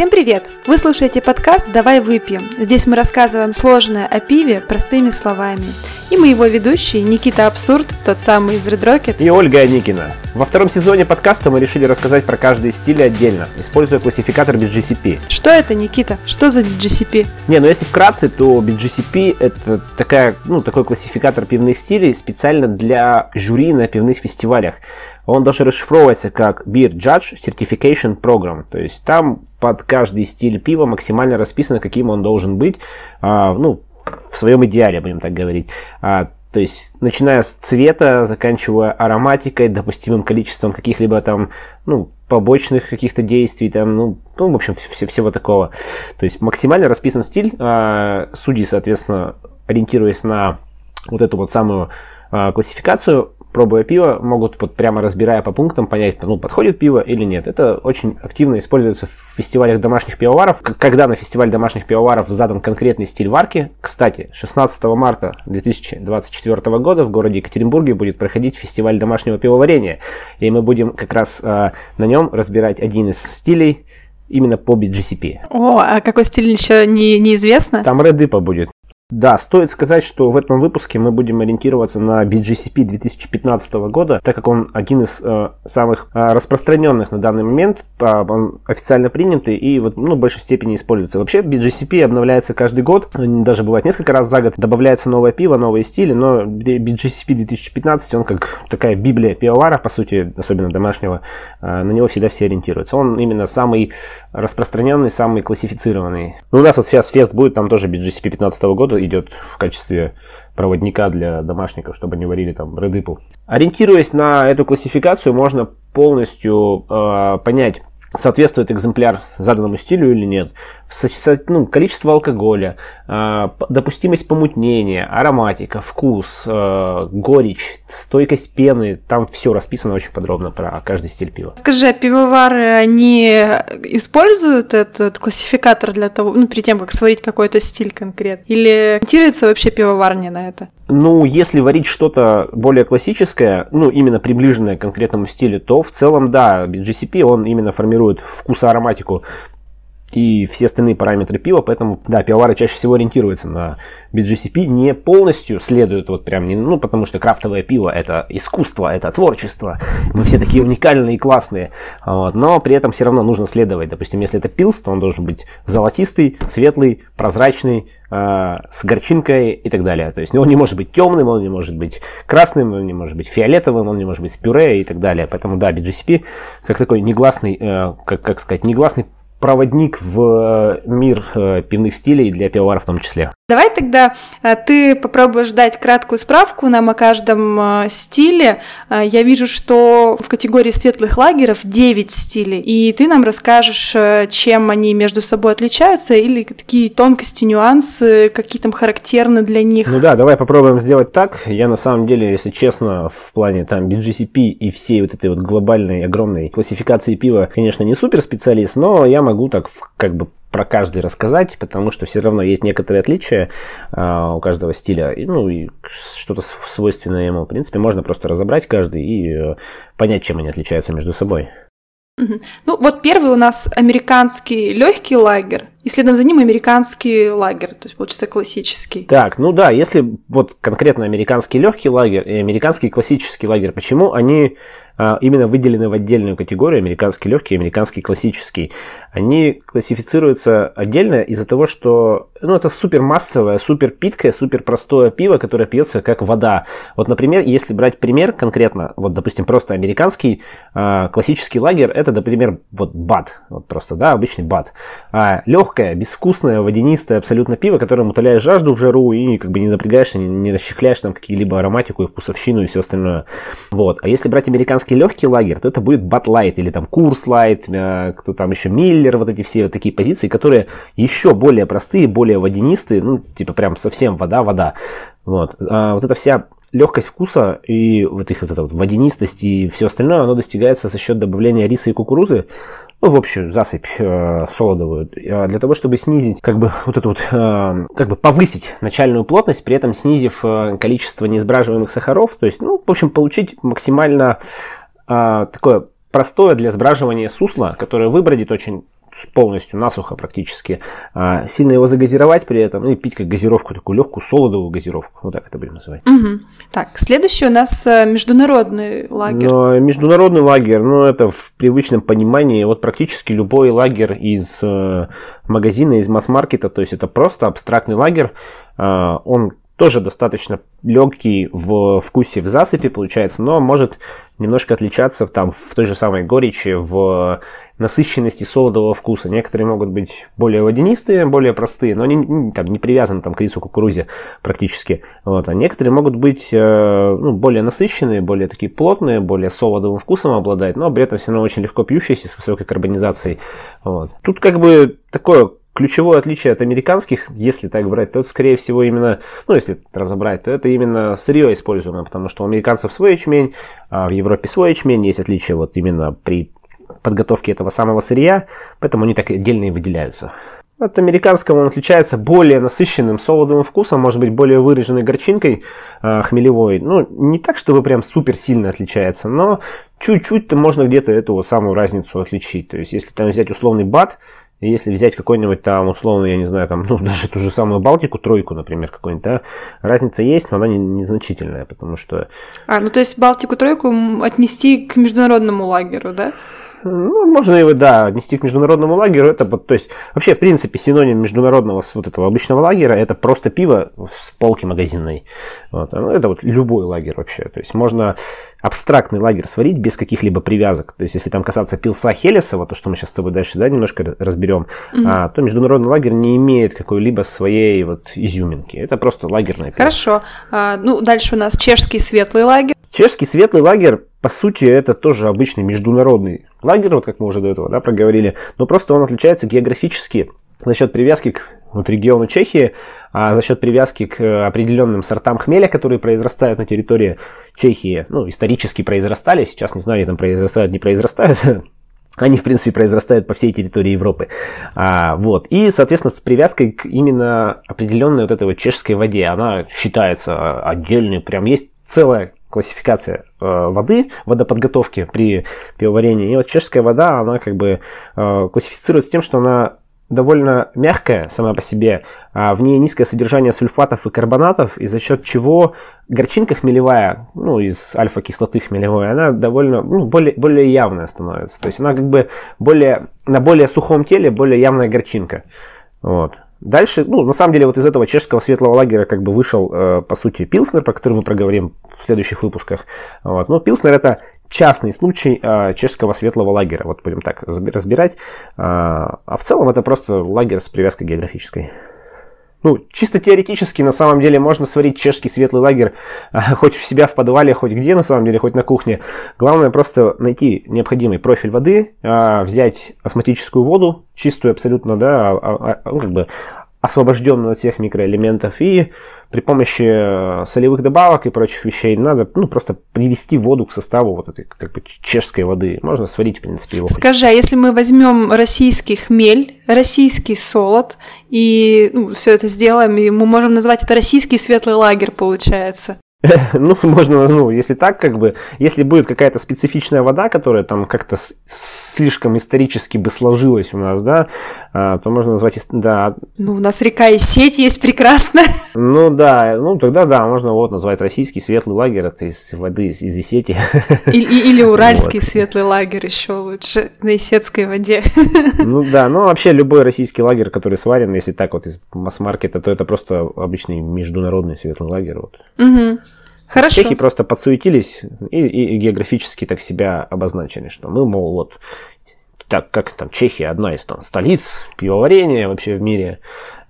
Всем привет! Вы слушаете подкаст «Давай выпьем». Здесь мы рассказываем сложное о пиве простыми словами. И мы его ведущие Никита Абсурд, тот самый из Red Rocket. И Ольга Аникина. Во втором сезоне подкаста мы решили рассказать про каждый стиль отдельно, используя классификатор BGCP. Что это, Никита? Что за BGCP? Не, ну если вкратце, то BGCP это такая, ну, такой классификатор пивных стилей специально для жюри на пивных фестивалях. Он даже расшифровывается как Beer Judge Certification Program. То есть там под каждый стиль пива максимально расписано, каким он должен быть, а, ну, в своем идеале, будем так говорить. А, то есть, начиная с цвета, заканчивая ароматикой, допустимым количеством каких-либо там, ну, побочных каких-то действий, там, ну, ну в общем, все, всего такого. То есть, максимально расписан стиль. А, судьи, соответственно, ориентируясь на вот эту вот самую а, классификацию, пробуя пиво, могут вот прямо разбирая по пунктам понять, ну, подходит пиво или нет. Это очень активно используется в фестивалях домашних пивоваров. Когда на фестиваль домашних пивоваров задан конкретный стиль варки, кстати, 16 марта 2024 года в городе Екатеринбурге будет проходить фестиваль домашнего пивоварения. И мы будем как раз э, на нем разбирать один из стилей именно по BGCP. О, а какой стиль еще не, неизвестно? Там Red IPA будет. Да, стоит сказать, что в этом выпуске мы будем ориентироваться на BGCP 2015 года, так как он один из э, самых э, распространенных на данный момент, э, он официально принятый и вот, ну, в большей степени используется. Вообще BGCP обновляется каждый год, даже бывает несколько раз за год, добавляется новое пиво, новые стили, но BGCP 2015, он как такая библия пивовара, по сути, особенно домашнего, э, на него всегда все ориентируются. Он именно самый распространенный, самый классифицированный. Ну, у нас вот Fest Fest будет, там тоже BGCP 2015 года, идет в качестве проводника для домашников, чтобы они варили там редыпл. Ориентируясь на эту классификацию, можно полностью э, понять, соответствует экземпляр заданному стилю или нет, ну, количество алкоголя, а, допустимость помутнения, ароматика, вкус, а, горечь, стойкость пены, там все расписано очень подробно про каждый стиль пива. Скажи, а пивовары, они используют этот классификатор для того, ну, перед тем, как сварить какой-то стиль конкретно? Или ориентируется вообще пивоварня на это? Ну, если варить что-то более классическое, ну, именно приближенное к конкретному стилю, то в целом, да, GCP, он именно формирует вкус ароматику и все остальные параметры пива, поэтому, да, пивовары чаще всего ориентируются на BGCP, не полностью следуют вот прям, ну, потому что крафтовое пиво это искусство, это творчество, мы все такие уникальные и классные, вот, но при этом все равно нужно следовать, допустим, если это пилс, то он должен быть золотистый, светлый, прозрачный, э, с горчинкой и так далее, то есть он не может быть темным, он не может быть красным, он не может быть фиолетовым, он не может быть с пюре и так далее, поэтому, да, BGCP как такой негласный, э, как, как сказать, негласный проводник в э, мир э, пивных стилей для пивоваров в том числе. Давай тогда э, ты попробуешь дать краткую справку нам о каждом стиле. Я вижу, что в категории светлых лагеров 9 стилей, и ты нам расскажешь, чем они между собой отличаются, или какие тонкости, нюансы, какие там характерны для них. Ну да, давай попробуем сделать так. Я на самом деле, если честно, в плане там BGCP и всей вот этой вот глобальной, огромной классификации пива, конечно, не супер специалист, но я могу так как бы про каждый рассказать, потому что все равно есть некоторые отличия а, у каждого стиля, и, ну и что-то свойственное ему. В принципе, можно просто разобрать каждый и э, понять, чем они отличаются между собой. Ну, вот первый у нас американский легкий лагерь, и следом за ним американский лагерь, то есть получится классический. Так, ну да, если вот конкретно американский легкий лагерь и американский классический лагерь, почему они а, именно выделены в отдельную категорию, американский легкий, американский классический. Они классифицируются отдельно из-за того, что ну, это супер массовое, супер питкое, супер простое пиво, которое пьется как вода. Вот, например, если брать пример конкретно, вот, допустим, просто американский э, классический лагерь, это, например, вот бад, вот просто, да, обычный бад. А, легкое, безвкусное, водянистое абсолютно пиво, которое утоляет жажду в жару и как бы не напрягаешься, не, не расчехляешь там какие-либо ароматику и вкусовщину и все остальное. Вот. А если брать американский легкий лагерь, то это будет Батлайт или там Курслайт, э, кто там еще Миллер, вот эти все вот такие позиции, которые еще более простые, более водянистые, ну, типа прям совсем вода-вода. Вот. А вот эта вся легкость вкуса и вот их вот эта вот водянистость и все остальное, оно достигается за счет добавления риса и кукурузы, ну, в общем, засыпь э, солодовую, э, для того, чтобы снизить, как бы, вот эту вот, э, как бы повысить начальную плотность, при этом снизив э, количество неизбраживаемых сахаров, то есть, ну, в общем, получить максимально э, такое простое для сбраживания сусло, которое выбродит очень полностью насухо практически, а, сильно его загазировать при этом, ну и пить как газировку, такую легкую солодовую газировку, вот так это будем называть. Угу. Так, следующий у нас э, международный лагерь. Но международный лагерь, ну это в привычном понимании, вот практически любой лагерь из э, магазина, из масс-маркета, то есть это просто абстрактный лагерь, э, он тоже достаточно легкий в вкусе в засыпи получается, но может немножко отличаться там в той же самой горечи, в насыщенности солодового вкуса. Некоторые могут быть более водянистые, более простые, но они там, не привязаны там, к рису кукурузе практически. Вот. А некоторые могут быть э, ну, более насыщенные, более такие плотные, более солодовым вкусом обладать, но при этом все равно очень легко пьющиеся с высокой карбонизацией. Вот. Тут как бы такое ключевое отличие от американских, если так брать, то это, скорее всего, именно, ну, если разобрать, то это именно сырье используемое, потому что у американцев свой ячмень, а в Европе свой ячмень, есть отличие вот именно при подготовке этого самого сырья, поэтому они так отдельно и выделяются. От американского он отличается более насыщенным солодовым вкусом, может быть, более выраженной горчинкой э, хмелевой. Ну, не так, чтобы прям супер сильно отличается, но чуть-чуть можно где-то эту самую разницу отличить. То есть, если там взять условный бат, если взять какой-нибудь там, условно, я не знаю, там, ну, даже ту же самую Балтику, тройку, например, какой-нибудь, да, разница есть, но она не, незначительная, потому что... А, ну, то есть Балтику, тройку отнести к международному лагерю, да? Ну, можно его, да, отнести к международному лагерю. Это, то есть, вообще, в принципе, синоним международного вот этого обычного лагеря это просто пиво с полки магазинной. Вот. Ну, это вот любой лагерь вообще. То есть, можно абстрактный лагерь сварить без каких-либо привязок. То есть, если там касаться пилса Хелеса, вот то, что мы сейчас с тобой дальше, да, немножко разберем, mm-hmm. а, то международный лагерь не имеет какой-либо своей вот изюминки. Это просто лагерное пиво. Хорошо. А, ну, дальше у нас чешский светлый лагерь. Чешский светлый лагерь по сути, это тоже обычный международный лагерь, вот как мы уже до этого да, проговорили, но просто он отличается географически за счет привязки к вот, региону Чехии, а за счет привязки к определенным сортам хмеля, которые произрастают на территории Чехии, ну, исторически произрастали, сейчас не знаю, там произрастают, не произрастают, они, в принципе, произрастают по всей территории Европы. А, вот. И, соответственно, с привязкой к именно определенной вот этой вот чешской воде. Она считается отдельной, прям есть целая классификация э, воды, водоподготовки при пивоварении. И вот чешская вода, она как бы э, классифицируется тем, что она довольно мягкая сама по себе, а в ней низкое содержание сульфатов и карбонатов, и за счет чего горчинка хмелевая, ну, из альфа-кислоты хмелевой, она довольно, ну, более, более явная становится. То есть она как бы более, на более сухом теле более явная горчинка. Вот. Дальше, ну, на самом деле, вот из этого чешского светлого лагеря как бы вышел, э, по сути, Пилснер, про который мы проговорим в следующих выпусках. Вот. Но Пилснер это частный случай э, чешского светлого лагеря. Вот будем так разбирать. Э, а в целом это просто лагерь с привязкой географической. Ну, чисто теоретически, на самом деле, можно сварить чешский светлый лагерь а, хоть у себя в подвале, хоть где, на самом деле, хоть на кухне. Главное просто найти необходимый профиль воды, а, взять осмотическую воду, чистую абсолютно, да, а, ну, как бы освобожденную от всех микроэлементов, и при помощи э, солевых добавок и прочих вещей надо ну, просто привести воду к составу вот этой как бы чешской воды. Можно сварить, в принципе, его. Скажи, а если мы возьмем российский хмель, российский солод, и ну, все это сделаем, и мы можем назвать это российский светлый лагерь, получается? Ну, можно, ну, если так, как бы, если будет какая-то специфичная вода, которая там как-то слишком исторически бы сложилась у нас, да, а, то можно назвать, да. Ну, у нас река и сеть есть прекрасная. Ну, да, ну, тогда, да, можно вот назвать российский светлый лагерь, это из воды, из, из Исети. Или, или уральский вот. светлый лагерь еще лучше, на Исетской воде. Ну, да, ну, вообще любой российский лагерь, который сварен, если так вот из масс-маркета, то это просто обычный международный светлый лагерь, вот. Угу. Хорошо. Чехи просто подсуетились и, и, географически так себя обозначили, что мы, мол, вот так как там Чехия одна из там, столиц пивоварения вообще в мире,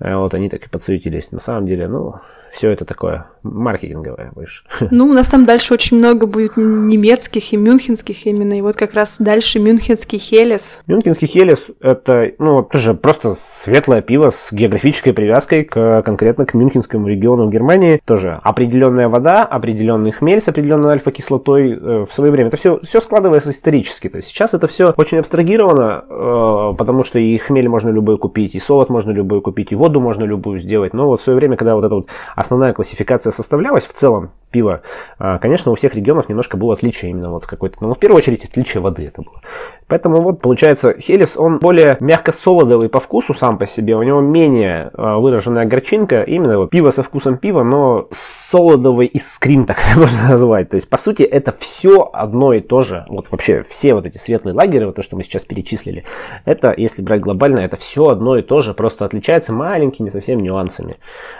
вот они так и подсуетились. На самом деле, ну, все это такое маркетинговое больше. Ну, у нас там дальше очень много будет немецких и мюнхенских именно, и вот как раз дальше мюнхенский Хелес. Мюнхенский Хелес – это, ну, тоже просто светлое пиво с географической привязкой к, конкретно к мюнхенскому региону Германии. Тоже определенная вода, определенный хмель с определенной альфа-кислотой э, в свое время. Это все, все складывается исторически. То есть сейчас это все очень абстрагировано, э, потому что и хмель можно любой купить, и солод можно любой купить, и воду можно любую сделать. Но вот в свое время, когда вот эта вот основная классификация составлялась в целом пива, конечно, у всех регионов немножко было отличие именно вот какой-то, ну, в первую очередь, отличие воды это было. Поэтому вот получается Хелис, он более мягко-солодовый по вкусу сам по себе, у него менее а, выраженная горчинка, именно вот пиво со вкусом пива, но солодовый искрим, так можно назвать. То есть, по сути, это все одно и то же. Вот вообще все вот эти светлые лагеры, вот то, что мы сейчас перечислили, это, если брать глобально, это все одно и то же, просто отличается маленькими совсем нюансами.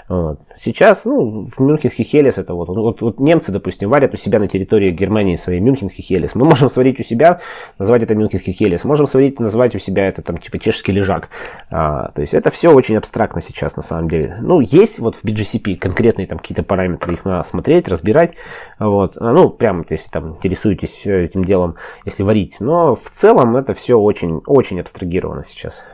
Вот. Сейчас, ну, мюнхенский Хелис, это вот, вот, вот немцы, допустим, варят у себя на территории Германии свои мюнхенский Хелис. Мы можем сварить у себя, назвать это мюнхенский Хелис. Можем сварить, назвать у себя это там типа чешский лежак. А, то есть это все очень абстрактно сейчас на самом деле. Ну, есть вот в BGCP конкретные там какие-то параметры, их надо смотреть, разбирать. Вот. А, ну, прям, если там интересуетесь э, этим делом, если варить. Но в целом это все очень, очень абстрагировано сейчас.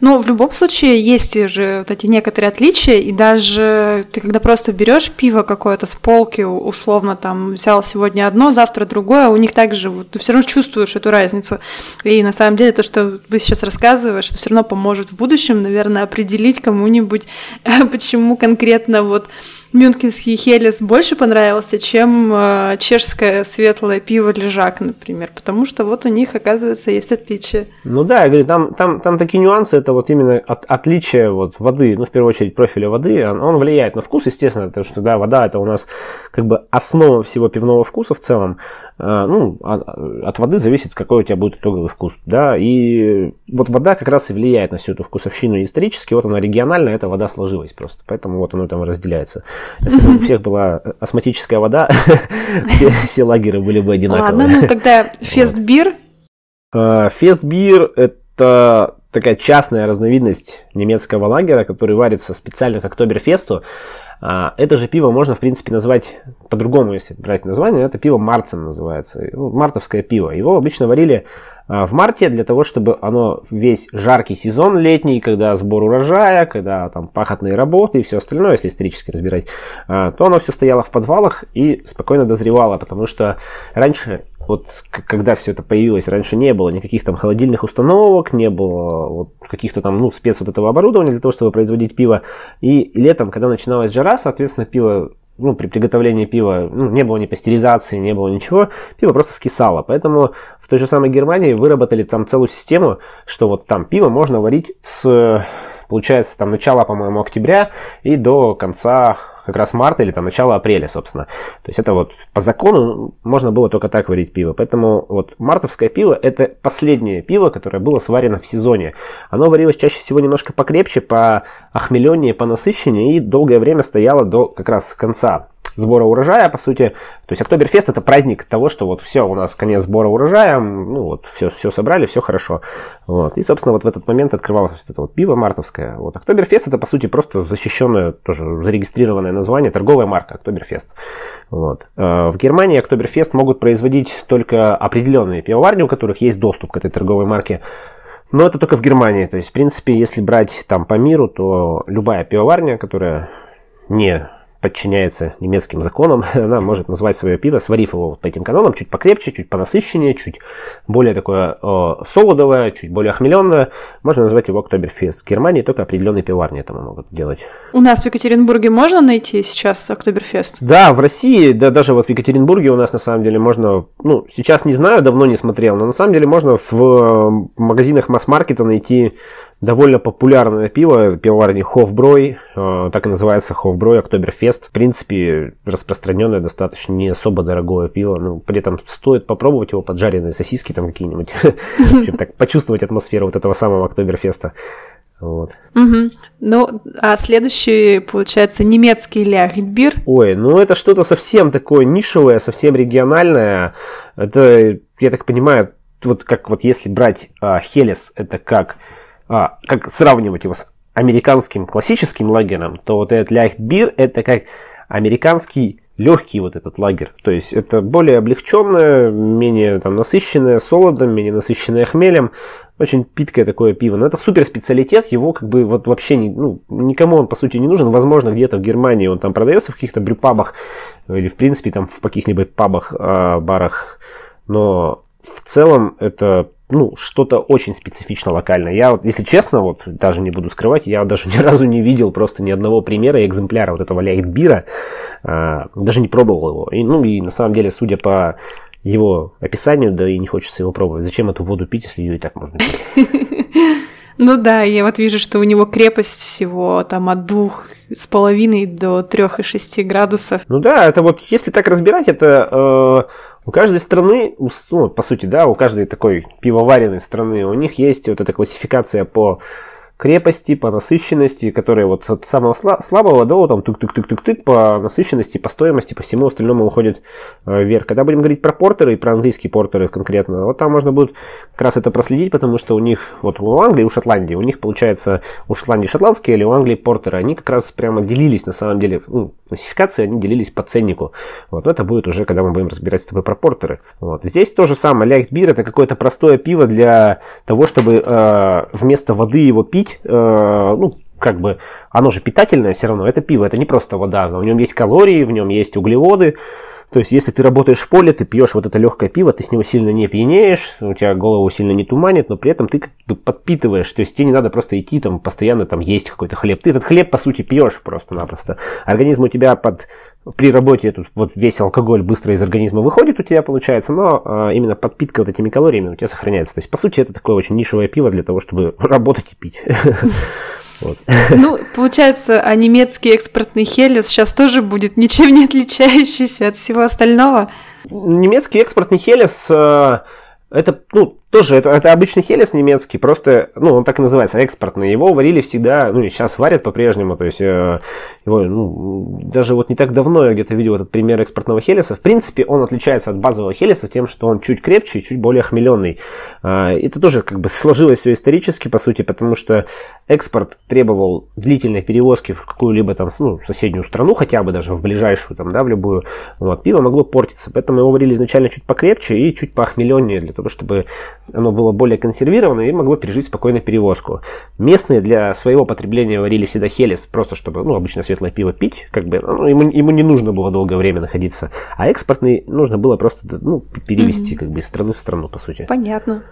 Ну, в любом случае, есть же вот эти некоторые отличия, и даже ты когда просто берешь пиво какое-то с полки, условно, там, взял сегодня одно, завтра другое, у них также, вот, ты все равно чувствуешь эту разницу. И на самом деле то, что вы сейчас рассказываешь, это все равно поможет в будущем, наверное, определить кому-нибудь, почему конкретно вот мюнхенский хелес больше понравился, чем э, чешское светлое пиво Лежак, например, потому что вот у них, оказывается, есть отличия. Ну да, я говорю, там, там, там такие нюансы, это вот именно от, отличие вот воды, ну, в первую очередь, профиля воды, он, он влияет на вкус, естественно, потому что, да, вода это у нас как бы основа всего пивного вкуса в целом, ну, от, а, от воды зависит, какой у тебя будет итоговый вкус, да, и вот вода как раз и влияет на всю эту вкусовщину исторически, вот она регионально, эта вода сложилась просто, поэтому вот оно там разделяется. Если бы у всех была астматическая вода, все, все лагеры были бы одинаковые. Ладно, ну тогда фестбир. Фестбир – это такая частная разновидность немецкого лагера, который варится специально к Октоберфесту. А, это же пиво можно, в принципе, назвать по-другому, если брать название. Это пиво Марцем называется. Ну, мартовское пиво. Его обычно варили а, в марте для того, чтобы оно весь жаркий сезон летний, когда сбор урожая, когда там пахотные работы и все остальное, если исторически разбирать, а, то оно все стояло в подвалах и спокойно дозревало, потому что раньше вот когда все это появилось, раньше не было никаких там холодильных установок, не было вот каких-то там, ну, спец вот этого оборудования для того, чтобы производить пиво. И летом, когда начиналась жара, соответственно, пиво ну, при приготовлении пива ну, не было ни пастеризации, не было ничего, пиво просто скисало. Поэтому в той же самой Германии выработали там целую систему, что вот там пиво можно варить с, получается, там начала, по-моему, октября и до конца как раз марта или там начало апреля, собственно. То есть это вот по закону можно было только так варить пиво. Поэтому вот мартовское пиво это последнее пиво, которое было сварено в сезоне. Оно варилось чаще всего немножко покрепче, по охмеленнее, по насыщеннее и долгое время стояло до как раз конца сбора урожая, по сути. То есть Октоберфест это праздник того, что вот все, у нас конец сбора урожая, ну вот все, все собрали, все хорошо. Вот. И, собственно, вот в этот момент открывалось вот это вот пиво мартовское. Вот Октоберфест это, по сути, просто защищенное, тоже зарегистрированное название, торговая марка Октоберфест. Вот. Э, в Германии Октоберфест могут производить только определенные пивоварни, у которых есть доступ к этой торговой марке. Но это только в Германии. То есть, в принципе, если брать там по миру, то любая пивоварня, которая не подчиняется немецким законам, она может назвать свое пиво, сварив его по этим канонам, чуть покрепче, чуть понасыщеннее, чуть более такое э, солодовое, чуть более охмеленное. Можно назвать его Октоберфест. В Германии только определенные пивоварни это могут делать. У нас в Екатеринбурге можно найти сейчас Октоберфест? Да, в России, да, даже вот в Екатеринбурге у нас на самом деле можно, ну, сейчас не знаю, давно не смотрел, но на самом деле можно в э, магазинах масс-маркета найти довольно популярное пиво, пивоварни Хофброй, э, так и называется Хофброй, Октоберфест. В принципе, распространенное достаточно, не особо дорогое пиво, но при этом стоит попробовать его поджаренные сосиски там какие-нибудь, так почувствовать атмосферу вот этого самого Октоберфеста. Вот. Угу. Ну, а следующий, получается, немецкий ляхтбир. Ой, ну это что-то совсем такое нишевое, совсем региональное. Это, я так понимаю, вот как вот если брать а, Хелес, это как а, как сравнивать его с американским классическим лагерем, то вот этот Ляхтбир это как американский легкий вот этот лагерь. То есть это более облегченное, менее там, насыщенное солодом, менее насыщенное хмелем. Очень питкое такое пиво. Но это супер специалитет, его как бы вот вообще не, ну, никому он по сути не нужен. Возможно, где-то в Германии он там продается в каких-то брюпабах или в принципе там в каких-нибудь пабах, э, барах. Но в целом это ну, что-то очень специфично локальное. Я вот, если честно, вот даже не буду скрывать, я даже ни разу не видел просто ни одного примера экземпляра вот этого лейтбира, а, даже не пробовал его. И, ну, и на самом деле, судя по его описанию, да и не хочется его пробовать. Зачем эту воду пить, если ее и так можно пить? Ну да, я вот вижу, что у него крепость всего там от двух с половиной до трех и шести градусов. Ну да, это вот если так разбирать, это э, у каждой страны, ну, по сути, да, у каждой такой пивоваренной страны, у них есть вот эта классификация по крепости, по насыщенности, которая вот от самого слабого до там тык-тык-тык-тык-тык по насыщенности, по стоимости, по всему остальному уходит э, вверх. Когда будем говорить про портеры и про английские портеры конкретно, вот там можно будет как раз это проследить, потому что у них, вот у Англии, у Шотландии, у них получается у Шотландии шотландские или у Англии портеры, они как раз прямо делились на самом деле, ну, классификации, они делились по ценнику. Вот, но это будет уже, когда мы будем разбирать с тобой про портеры. Вот. Здесь то же самое, лайхтбир это какое-то простое пиво для того, чтобы э, вместо воды его пить, пить, э, ну, как бы, оно же питательное все равно, это пиво, это не просто вода, в нем есть калории, в нем есть углеводы, то есть, если ты работаешь в поле, ты пьешь вот это легкое пиво, ты с него сильно не пьянеешь, у тебя голову сильно не туманит, но при этом ты как бы подпитываешь. То есть, тебе не надо просто идти там постоянно там есть какой-то хлеб. Ты этот хлеб, по сути, пьешь просто-напросто. Организм у тебя под, при работе этот, вот весь алкоголь быстро из организма выходит у тебя, получается, но а, именно подпитка вот этими калориями у тебя сохраняется. То есть, по сути, это такое очень нишевое пиво для того, чтобы работать и пить. Вот. Ну, получается, а немецкий экспортный Хелиос сейчас тоже будет ничем не отличающийся от всего остального? Немецкий экспортный Хелиос э, это, ну, тоже, это, это обычный хелес немецкий, просто, ну, он так и называется, экспортный. Его варили всегда, ну, и сейчас варят по-прежнему, то есть, э, его, ну, даже вот не так давно я где-то видел этот пример экспортного хелеса. В принципе, он отличается от базового хелеса тем, что он чуть крепче и чуть более хмеленный. Э, это тоже как бы сложилось все исторически, по сути, потому что экспорт требовал длительной перевозки в какую-либо там, ну, соседнюю страну, хотя бы даже в ближайшую, там, да, в любую. Вот, пиво могло портиться, поэтому его варили изначально чуть покрепче и чуть похмеленнее для того, чтобы оно было более консервировано и могло пережить спокойно перевозку. Местные для своего потребления варили всегда хелес, просто чтобы, ну, обычно светлое пиво пить, как бы, ну, ему, ему не нужно было долгое время находиться. А экспортный нужно было просто, ну, перевести, mm-hmm. как бы, из страны в страну, по сути. Понятно.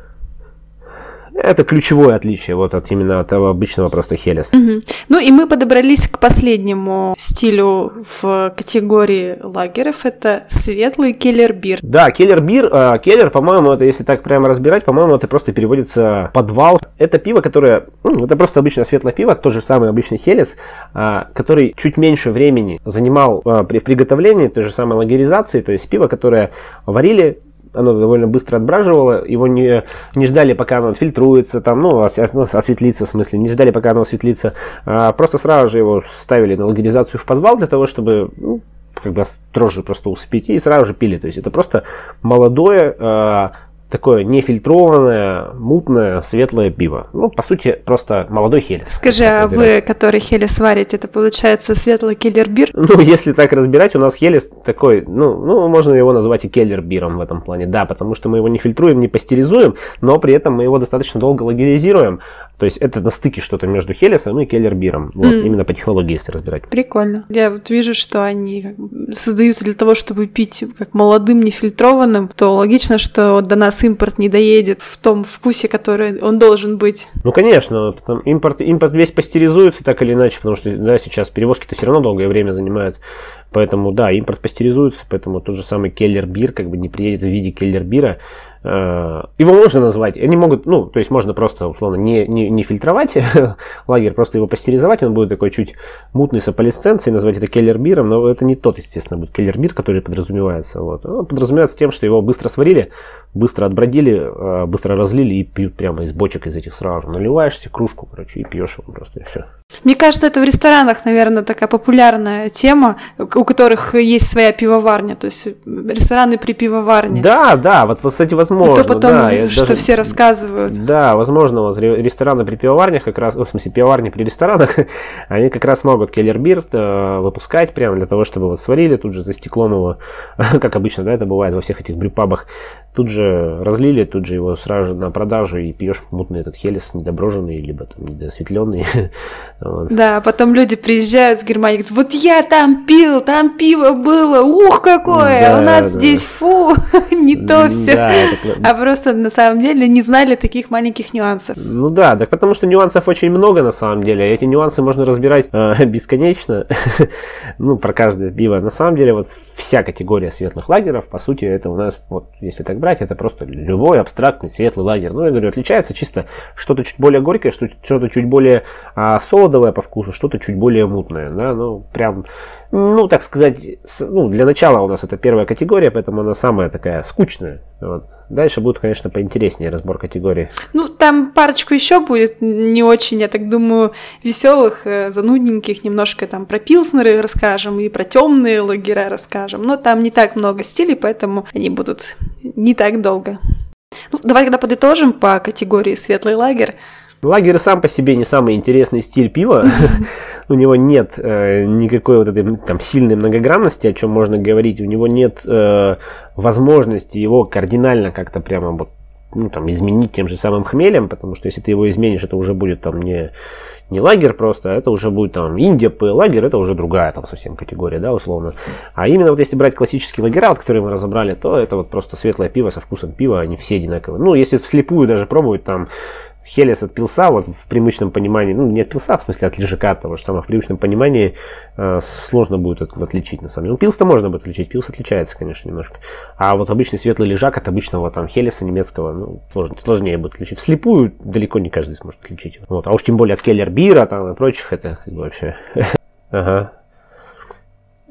Это ключевое отличие вот от именно от обычного просто Хелес. Угу. Ну и мы подобрались к последнему стилю в категории лагеров. Это светлый келлер-бир. Да, келлер-бир. Э, келлер, по-моему, это если так прямо разбирать, по-моему, это просто переводится подвал. Это пиво, которое, ну, это просто обычное светлое пиво, тот же самый обычный Хелес, э, который чуть меньше времени занимал э, при приготовлении той же самой лагеризации, то есть пиво, которое варили оно довольно быстро отбраживало, его не, не ждали, пока оно отфильтруется, там, ну, ну, осветлится, в смысле, не ждали, пока оно осветлится, а просто сразу же его ставили на лагеризацию в подвал для того, чтобы, ну, как бы дрожжи просто усыпить и сразу же пили. То есть это просто молодое, а, такое нефильтрованное, мутное, светлое пиво. Ну, по сути, просто молодой хелес. Скажи, а вы, который хелес варите, это получается светлый келлер-бир? Ну, если так разбирать, у нас хелес такой, ну, ну, можно его назвать и келлер-биром в этом плане, да, потому что мы его не фильтруем, не пастеризуем, но при этом мы его достаточно долго лагеризируем, то есть это на стыке что-то между Хелесом и Келлер-Биром. Вот, mm. именно по технологии, если разбирать. Прикольно. Я вот вижу, что они создаются для того, чтобы пить как молодым, нефильтрованным, то логично, что до нас импорт не доедет в том вкусе, который он должен быть. Ну, конечно, там импорт, импорт весь пастеризуется так или иначе, потому что да, сейчас перевозки-то все равно долгое время занимают. Поэтому, да, импорт пастеризуется, поэтому тот же самый келлер-бир как бы не приедет в виде келлер-бира. Э, его можно назвать, они могут, ну, то есть можно просто, условно, не, не, не фильтровать лагерь, просто его пастеризовать, он будет такой чуть мутный с аполисценцией, назвать это келлер-биром, но это не тот, естественно, будет келлер-бир, который подразумевается. Вот. Он подразумевается тем, что его быстро сварили, быстро отбродили, э, быстро разлили и пьют прямо из бочек из этих сразу. Наливаешь себе кружку, короче, и пьешь его просто, и все. Мне кажется, это в ресторанах, наверное, такая популярная тема, у которых есть своя пивоварня, то есть рестораны при пивоварне. Да, да, вот, кстати, возможно. И то потом, да, что даже, все рассказывают. Да, возможно, вот рестораны при пивоварнях как раз, в смысле, пивоварни при ресторанах, они как раз могут келлер-бир э, выпускать прямо для того, чтобы вот сварили тут же за стеклом его, как обычно, да, это бывает во всех этих брюпабах, тут же разлили, тут же его сразу же на продажу и пьешь мутный этот хелес недоброженный, либо там недосветленный. вот. Да, потом люди приезжают с Германии, говорят, вот я там пил, там пиво было, ух, какое, да, у нас да. здесь фу, не то все, а просто на самом деле не знали таких маленьких нюансов. Ну да, да потому что нюансов очень много на самом деле. Эти нюансы можно разбирать э, бесконечно, ну, про каждое пиво. На самом деле, вот вся категория светлых лагеров, по сути, это у нас, вот, если так брать, это просто любой абстрактный светлый лагерь. Ну, я говорю, отличается чисто что-то чуть более горькое, что-то чуть более а, солодовое по вкусу, что-то чуть более мутное, да, ну, прям, ну, так сказать, ну, для начала у нас это первая категория, поэтому она самая такая скучная, вот. Дальше будет, конечно, поинтереснее разбор категорий. Ну, там парочку еще будет не очень, я так думаю, веселых, э, занудненьких, немножко там про пилснеры расскажем и про темные лагеря расскажем. Но там не так много стилей, поэтому они будут не так долго. Ну, давай тогда подытожим по категории светлый лагерь. Лагерь сам по себе не самый интересный стиль пива. У него нет э, никакой вот этой там сильной многогранности, о чем можно говорить. У него нет э, возможности его кардинально как-то прямо вот ну, там, изменить тем же самым хмелем, потому что если ты его изменишь, это уже будет там не, не лагерь просто, а это уже будет там Индия, лагерь, это уже другая там совсем категория, да, условно. А именно вот если брать классический лагеря, вот, которые мы разобрали, то это вот просто светлое пиво со вкусом пива, они все одинаковые. Ну, если вслепую даже пробовать там Хелес от пилса, вот в привычном понимании, ну, не от пилса, в смысле от лежака того же самого, в привычном понимании э, сложно будет это отличить, на самом деле. Ну, пилс-то можно будет отличить, пилс отличается, конечно, немножко. А вот обычный светлый лежак от обычного там Хелеса немецкого, ну, сложно, сложнее будет отличить. Вслепую далеко не каждый сможет отличить. Вот. А уж тем более от Келлер Бира там и прочих, это как бы вообще... Ага.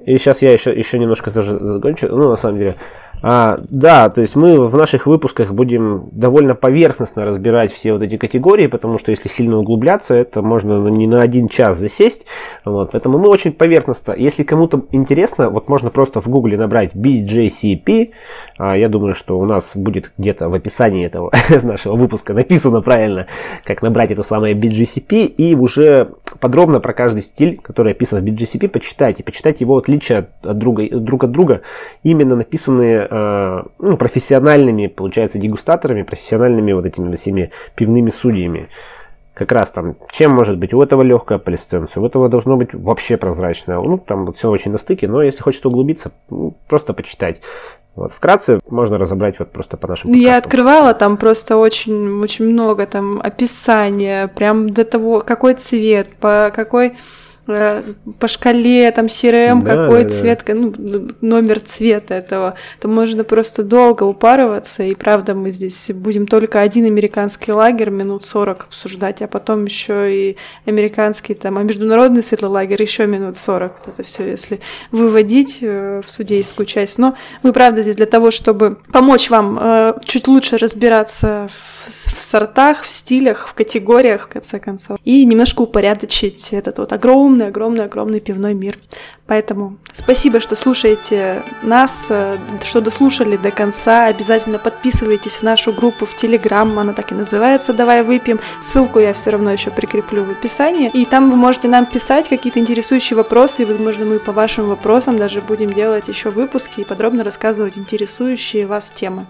И сейчас я еще, еще немножко даже закончу. Ну, на самом деле, а, да, то есть мы в наших выпусках будем довольно поверхностно разбирать все вот эти категории, потому что если сильно углубляться, это можно не на один час засесть. Вот, поэтому мы очень поверхностно. Если кому-то интересно, вот можно просто в гугле набрать BJCP. А, я думаю, что у нас будет где-то в описании этого нашего выпуска написано правильно, как набрать это самое BJCP и уже подробно про каждый стиль, который описан в BJCP, почитайте. Почитайте его отличия от друга, друг от друга, именно написанные Э, ну, профессиональными, получается, дегустаторами, профессиональными вот этими всеми пивными судьями. Как раз там, чем может быть у этого легкая полисценция, у этого должно быть вообще прозрачное. Ну, там вот все очень на стыке, но если хочется углубиться, ну, просто почитать. Вот, вкратце можно разобрать вот просто по нашим подкастам. Я открывала, там просто очень, очень много там описания, прям до того, какой цвет, по какой по шкале, там CRM, да, какой да, цвет, да. ну, номер цвета этого, то можно просто долго упарываться, и правда мы здесь будем только один американский лагерь минут 40 обсуждать, а потом еще и американский там, а международный светлый лагерь еще минут 40. Это все, если выводить э, в судейскую часть. Но мы, правда, здесь для того, чтобы помочь вам э, чуть лучше разбираться в, в сортах, в стилях, в категориях, в конце концов, и немножко упорядочить этот вот огромный огромный-огромный-огромный пивной мир. Поэтому спасибо, что слушаете нас, э, что дослушали до конца. Обязательно подписывайтесь в нашу группу в Телеграм, она так и называется «Давай выпьем». Ссылку я все равно еще прикреплю в описании. И там вы можете нам писать какие-то интересующие вопросы, и, возможно, мы по вашим вопросам даже будем делать еще выпуски и подробно рассказывать интересующие вас темы.